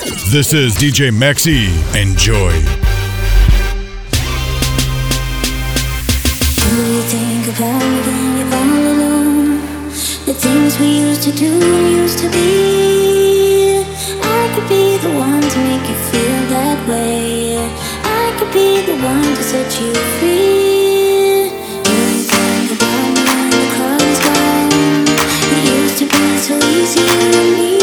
This is DJ Maxi. Enjoy. Do you think about when you're all alone? The things we used to do and used to be. I could be the one to make you feel that way. I could be the one to set you free. To so easy and me.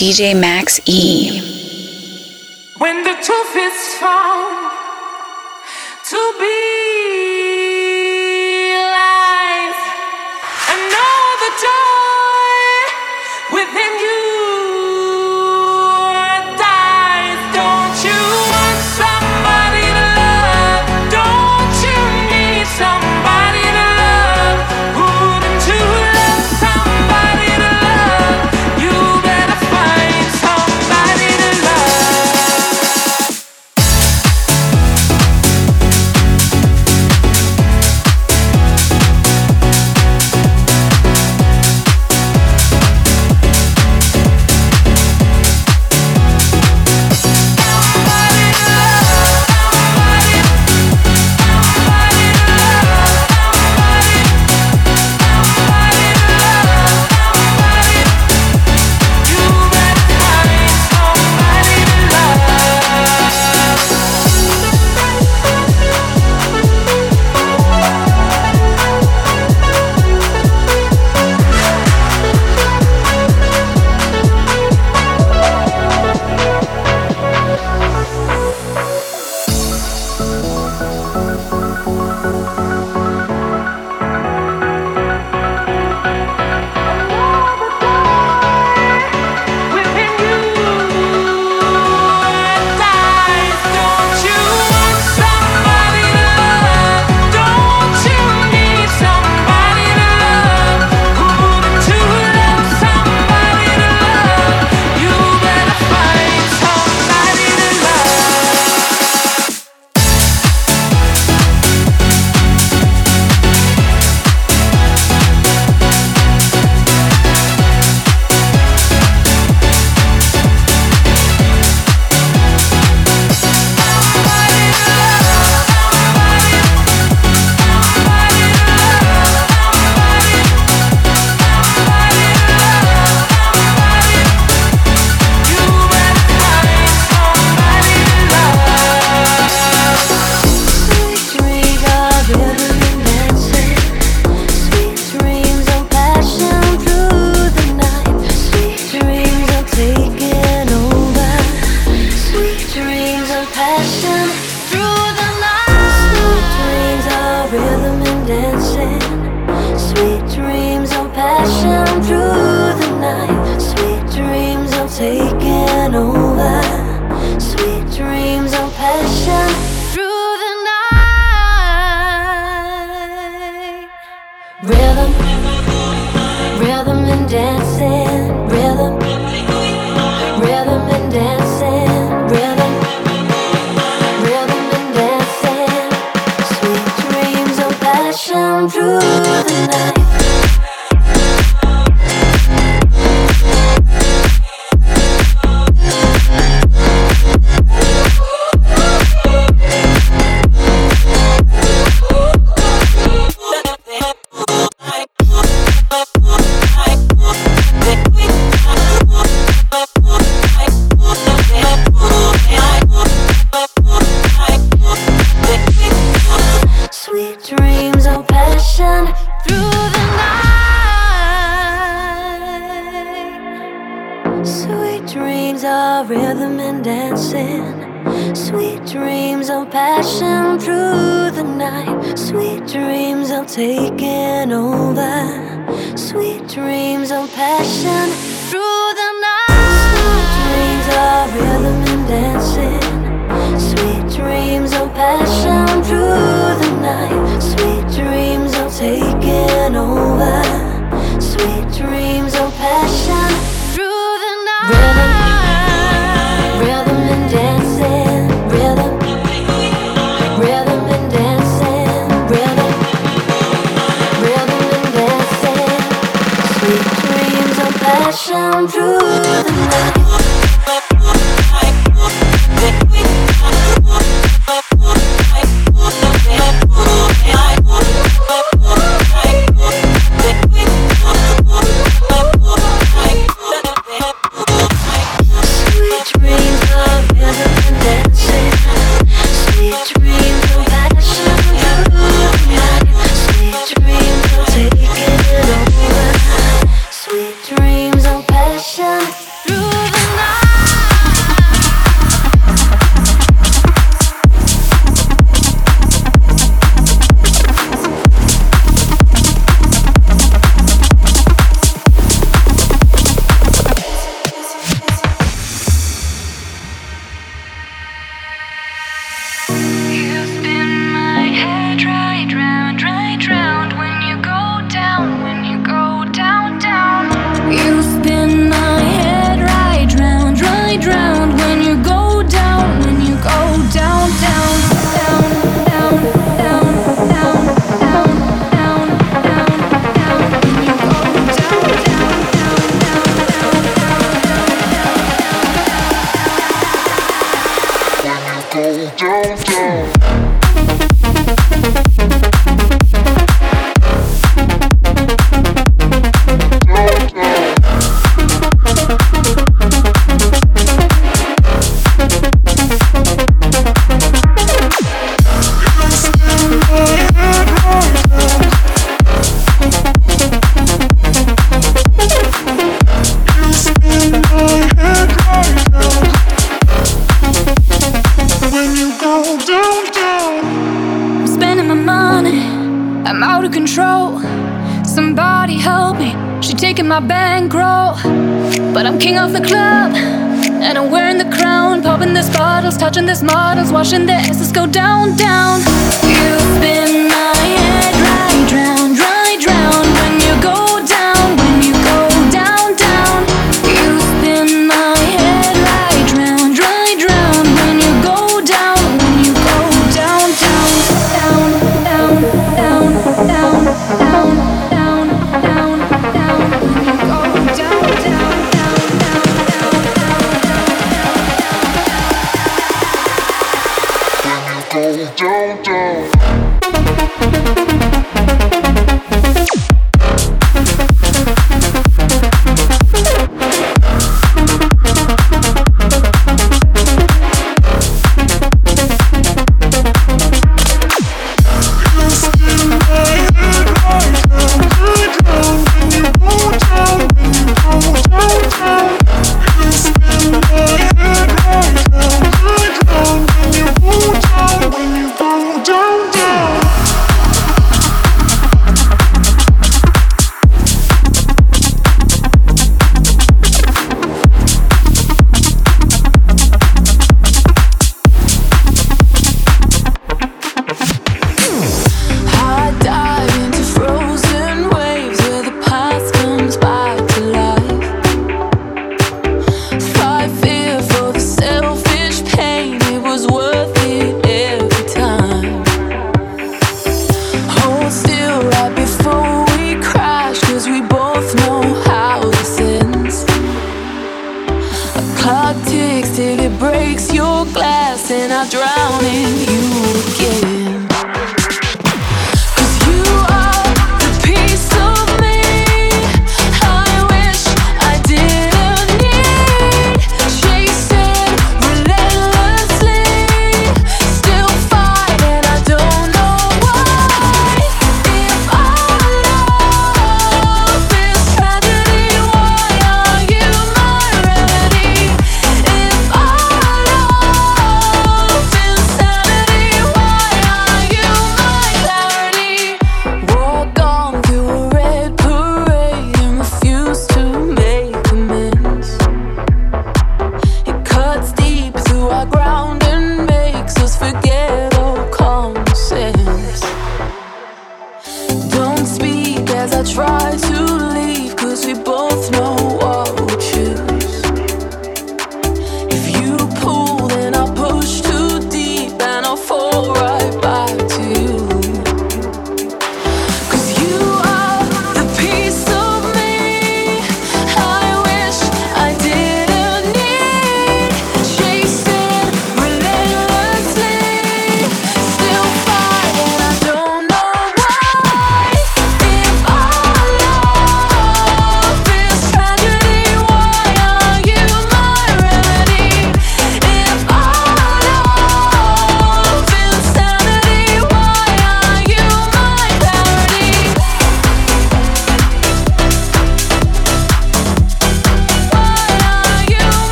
DJ Max E. passion through the night.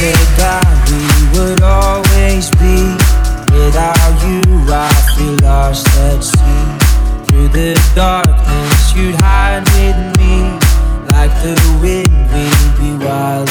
said that we would always be. Without you, I feel lost at sea. Through the darkness, you'd hide with me. Like the wind, we'd be wild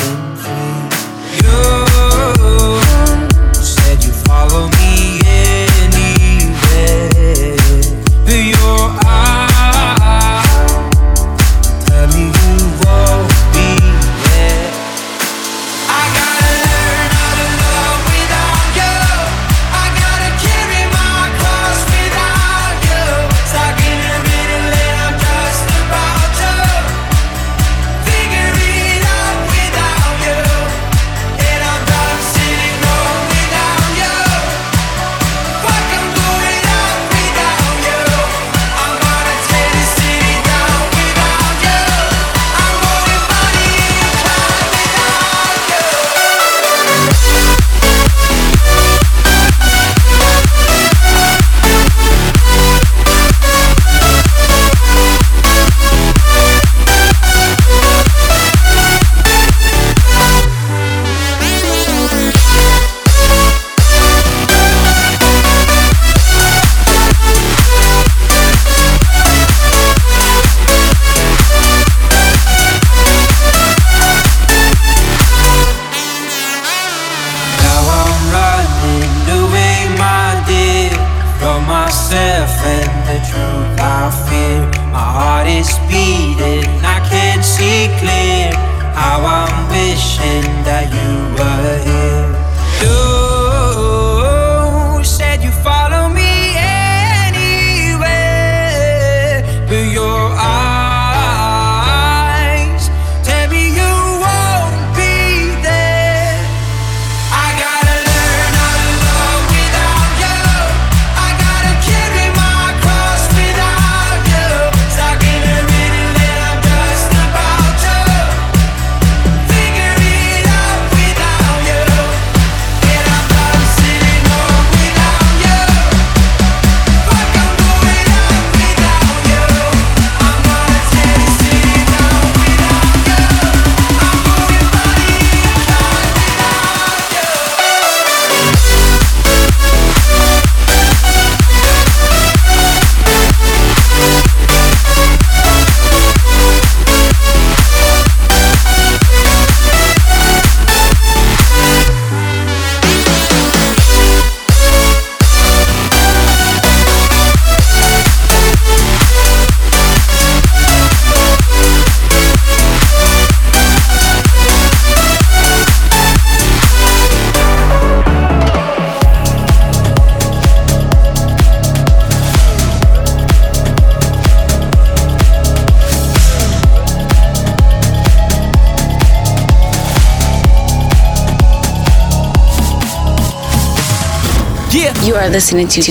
are listening to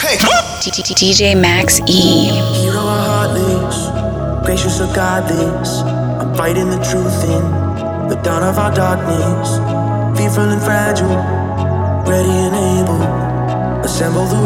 hey. DJ Max E. You know I'm heartless, gracious or godless. I'm fighting the truth in the dawn of our darkness. Fearful and fragile, ready and able. Assemble the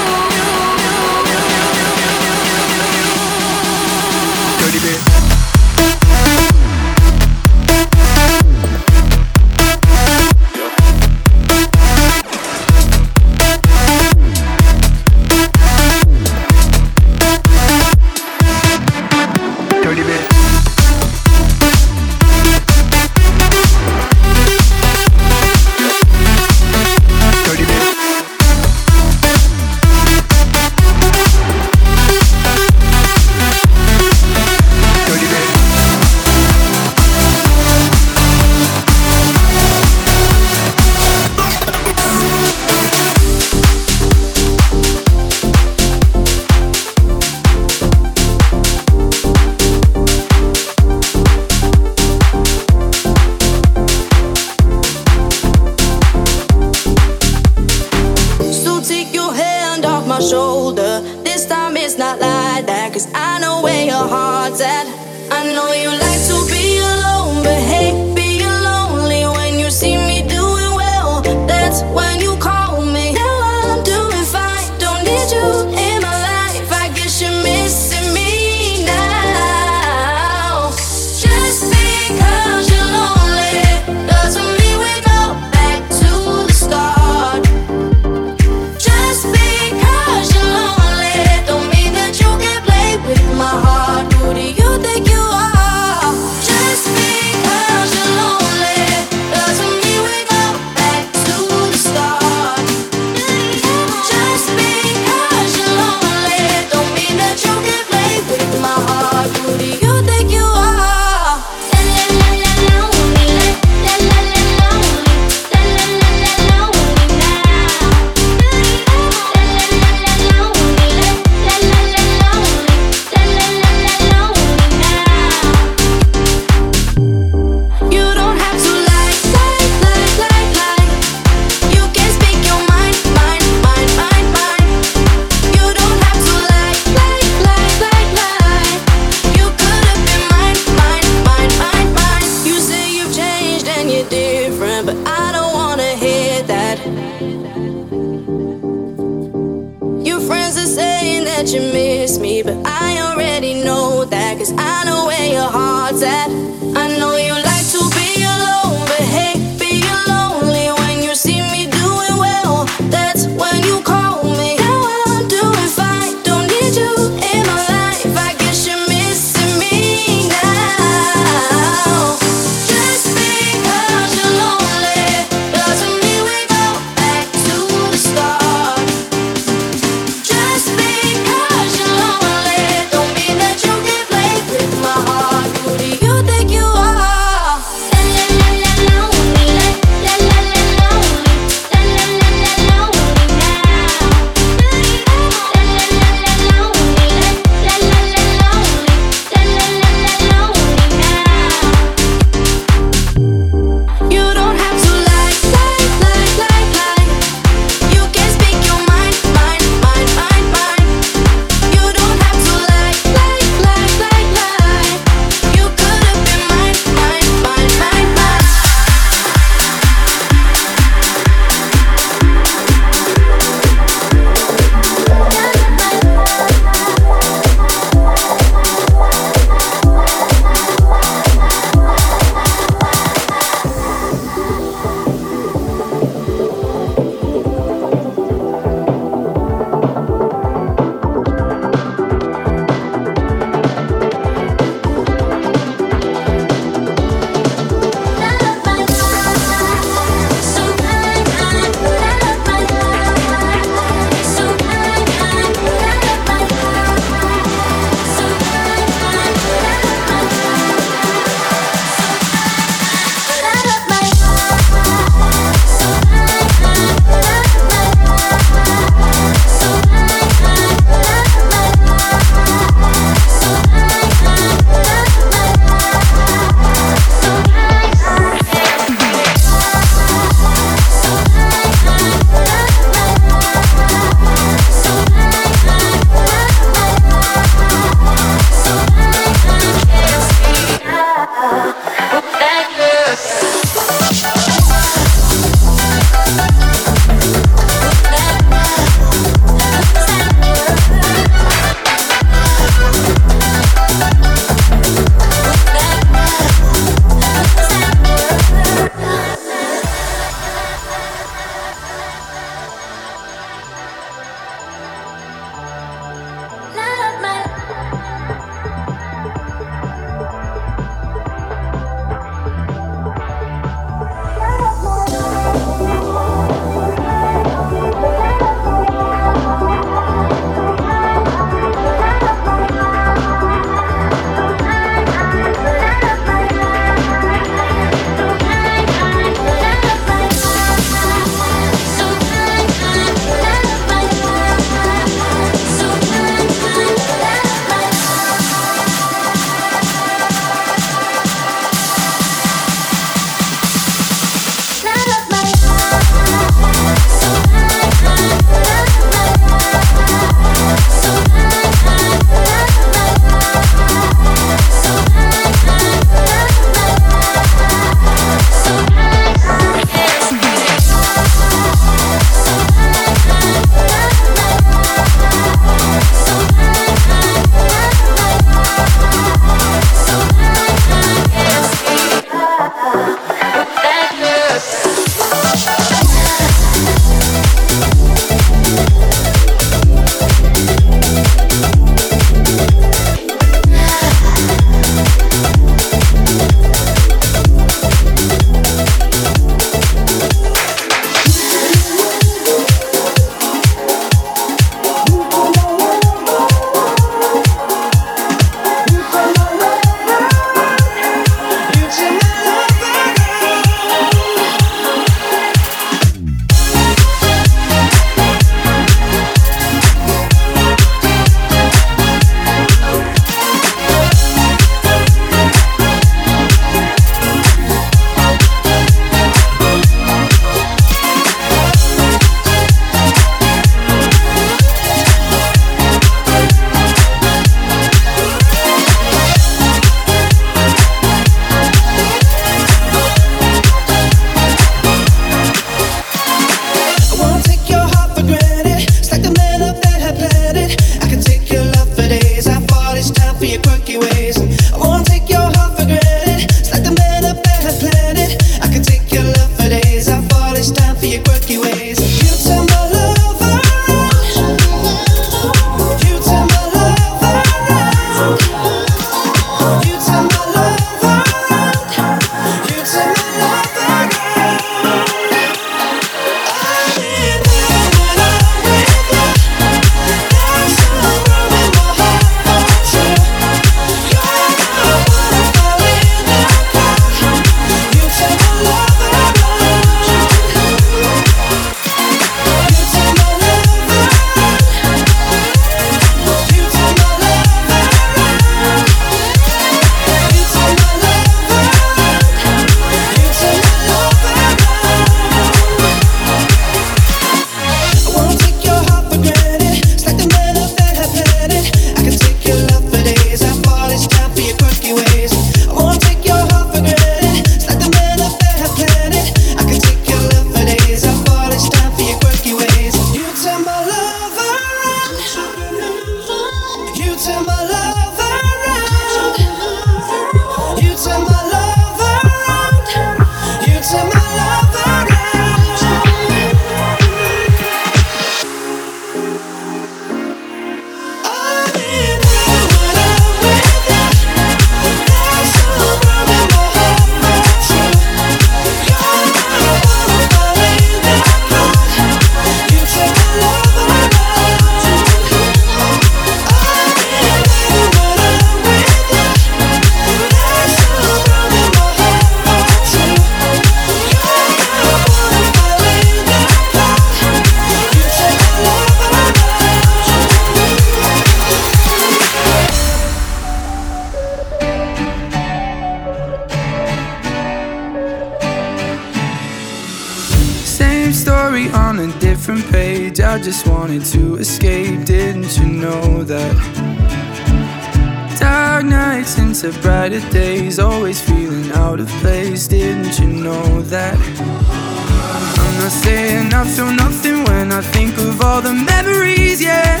that. I'm not saying I feel nothing when I think of all the memories, yeah,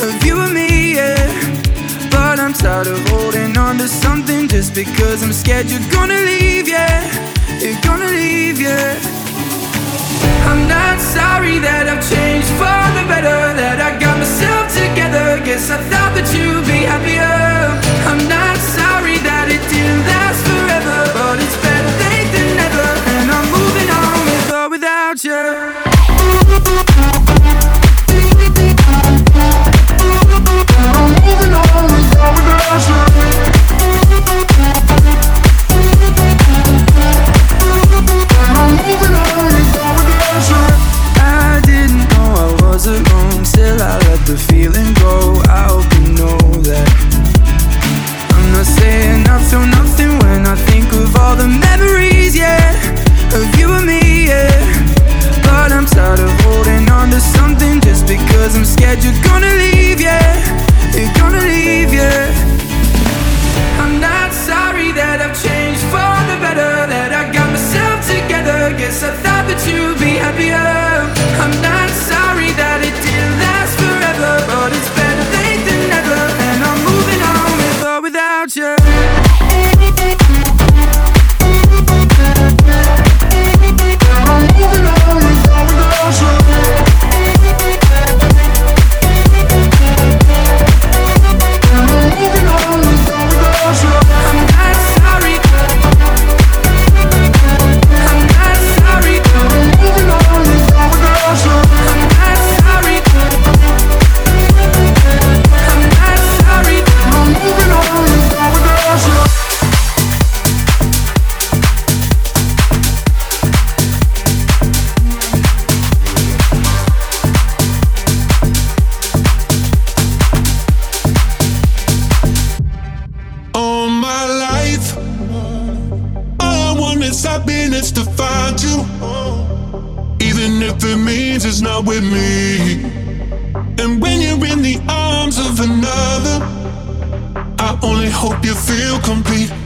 of you and me, yeah. But I'm tired of holding on to something just because I'm scared you're gonna leave, yeah. You're gonna leave, yeah. I'm not sorry that I've changed for the better, that I got myself together. Guess I thought that you'd be happier. I'm not sorry that it didn't last. все hope you feel complete.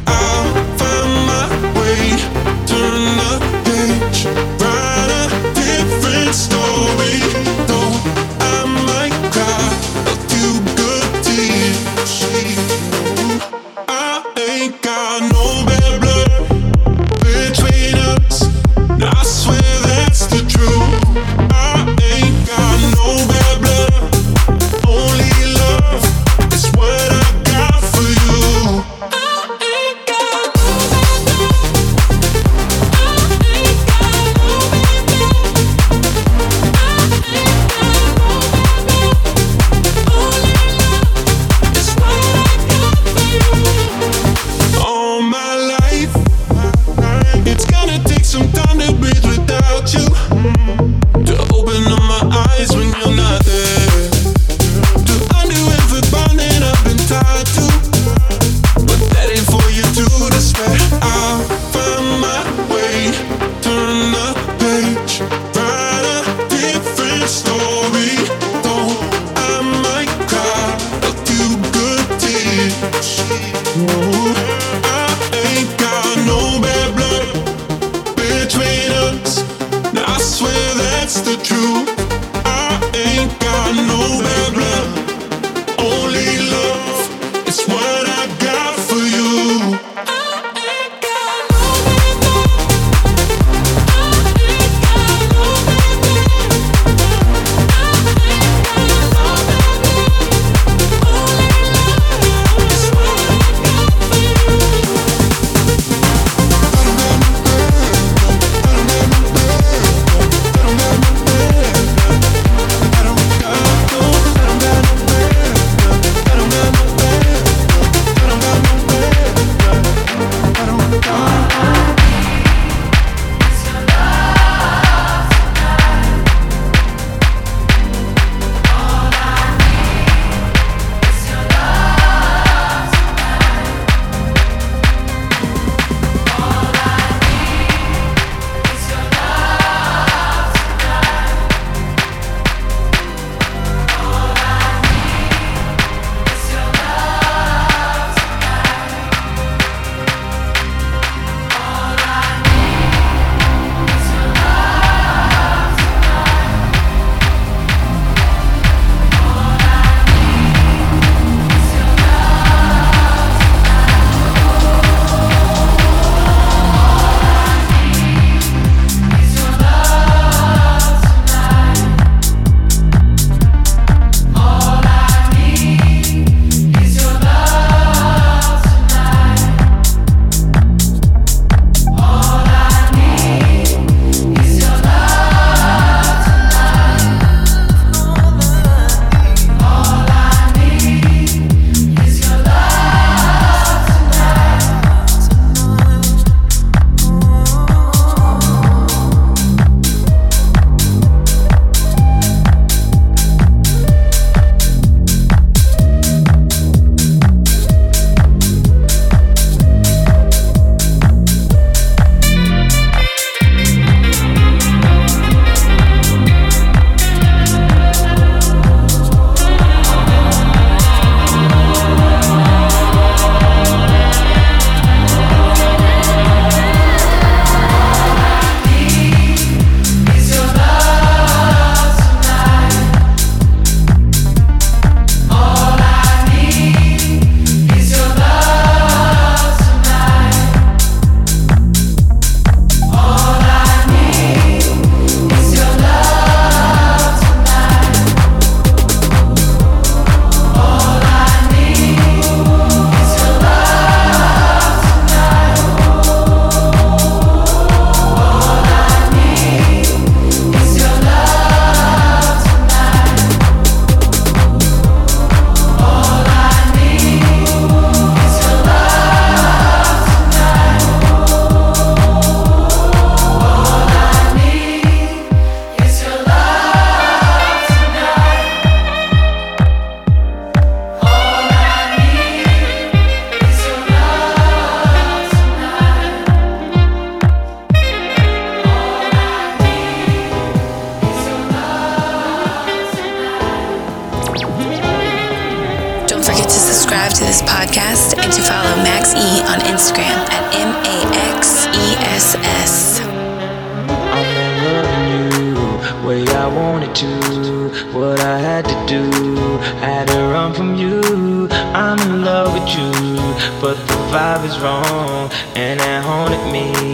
wrong and that haunted me.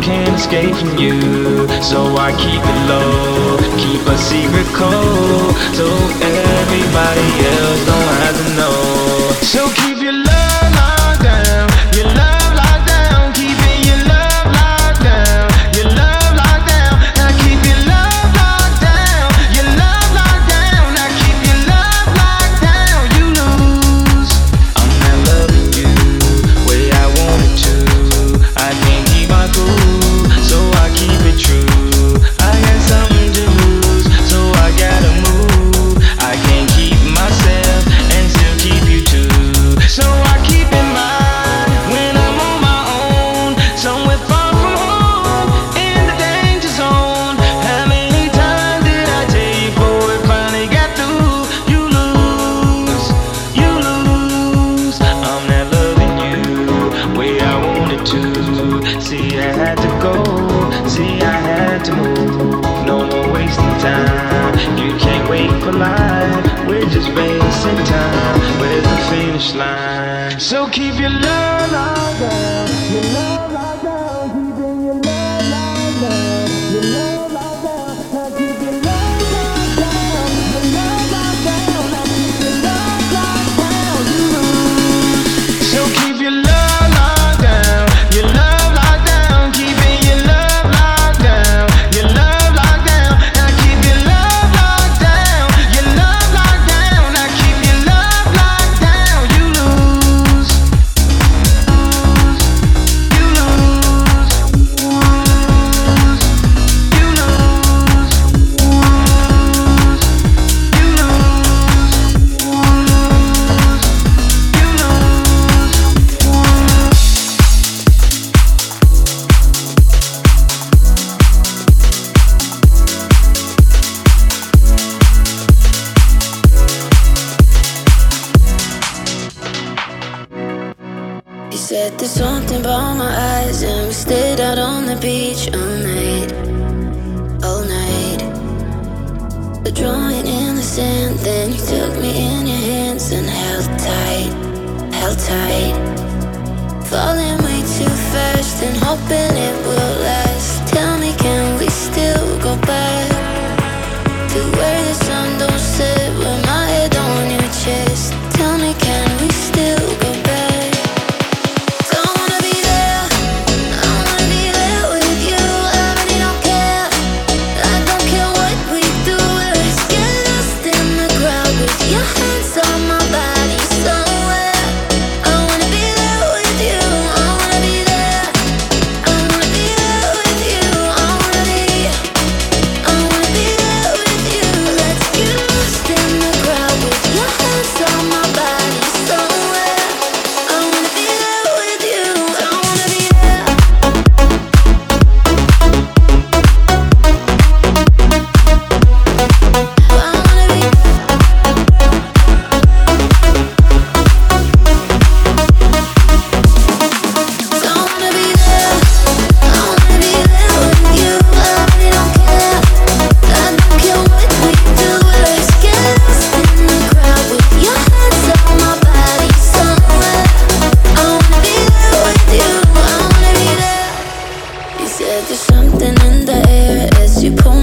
can't escape from you. So I keep it low, keep a secret cold, so everybody else don't have to know. So keep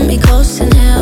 me close in hell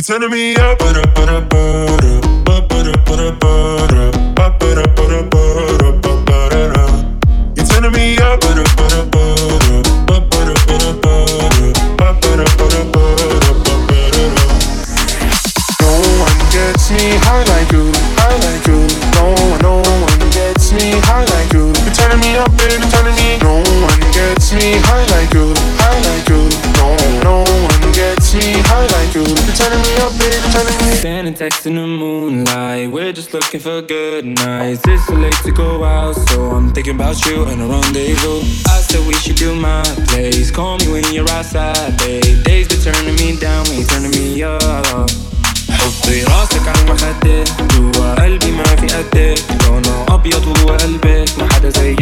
You turning me up. You're up, me up. No up, gets up, high up, you, up, like up, No up, no up, gets up, high up, you. You're up, me up, baby, up, me. up, one up, me up, like up turning me up, baby, turning me. Standing text in the moonlight, we're just looking for good nights. It's too late to go out, so I'm thinking about you and a rendezvous. I said we should do my place. Call me when you're outside, babe. Days been turning me down when you're turning me up. حطي راسك على المخدة جوا قلبي ما في قدك لونه أبيض وجوا قلبك ما حدا زيك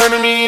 turning me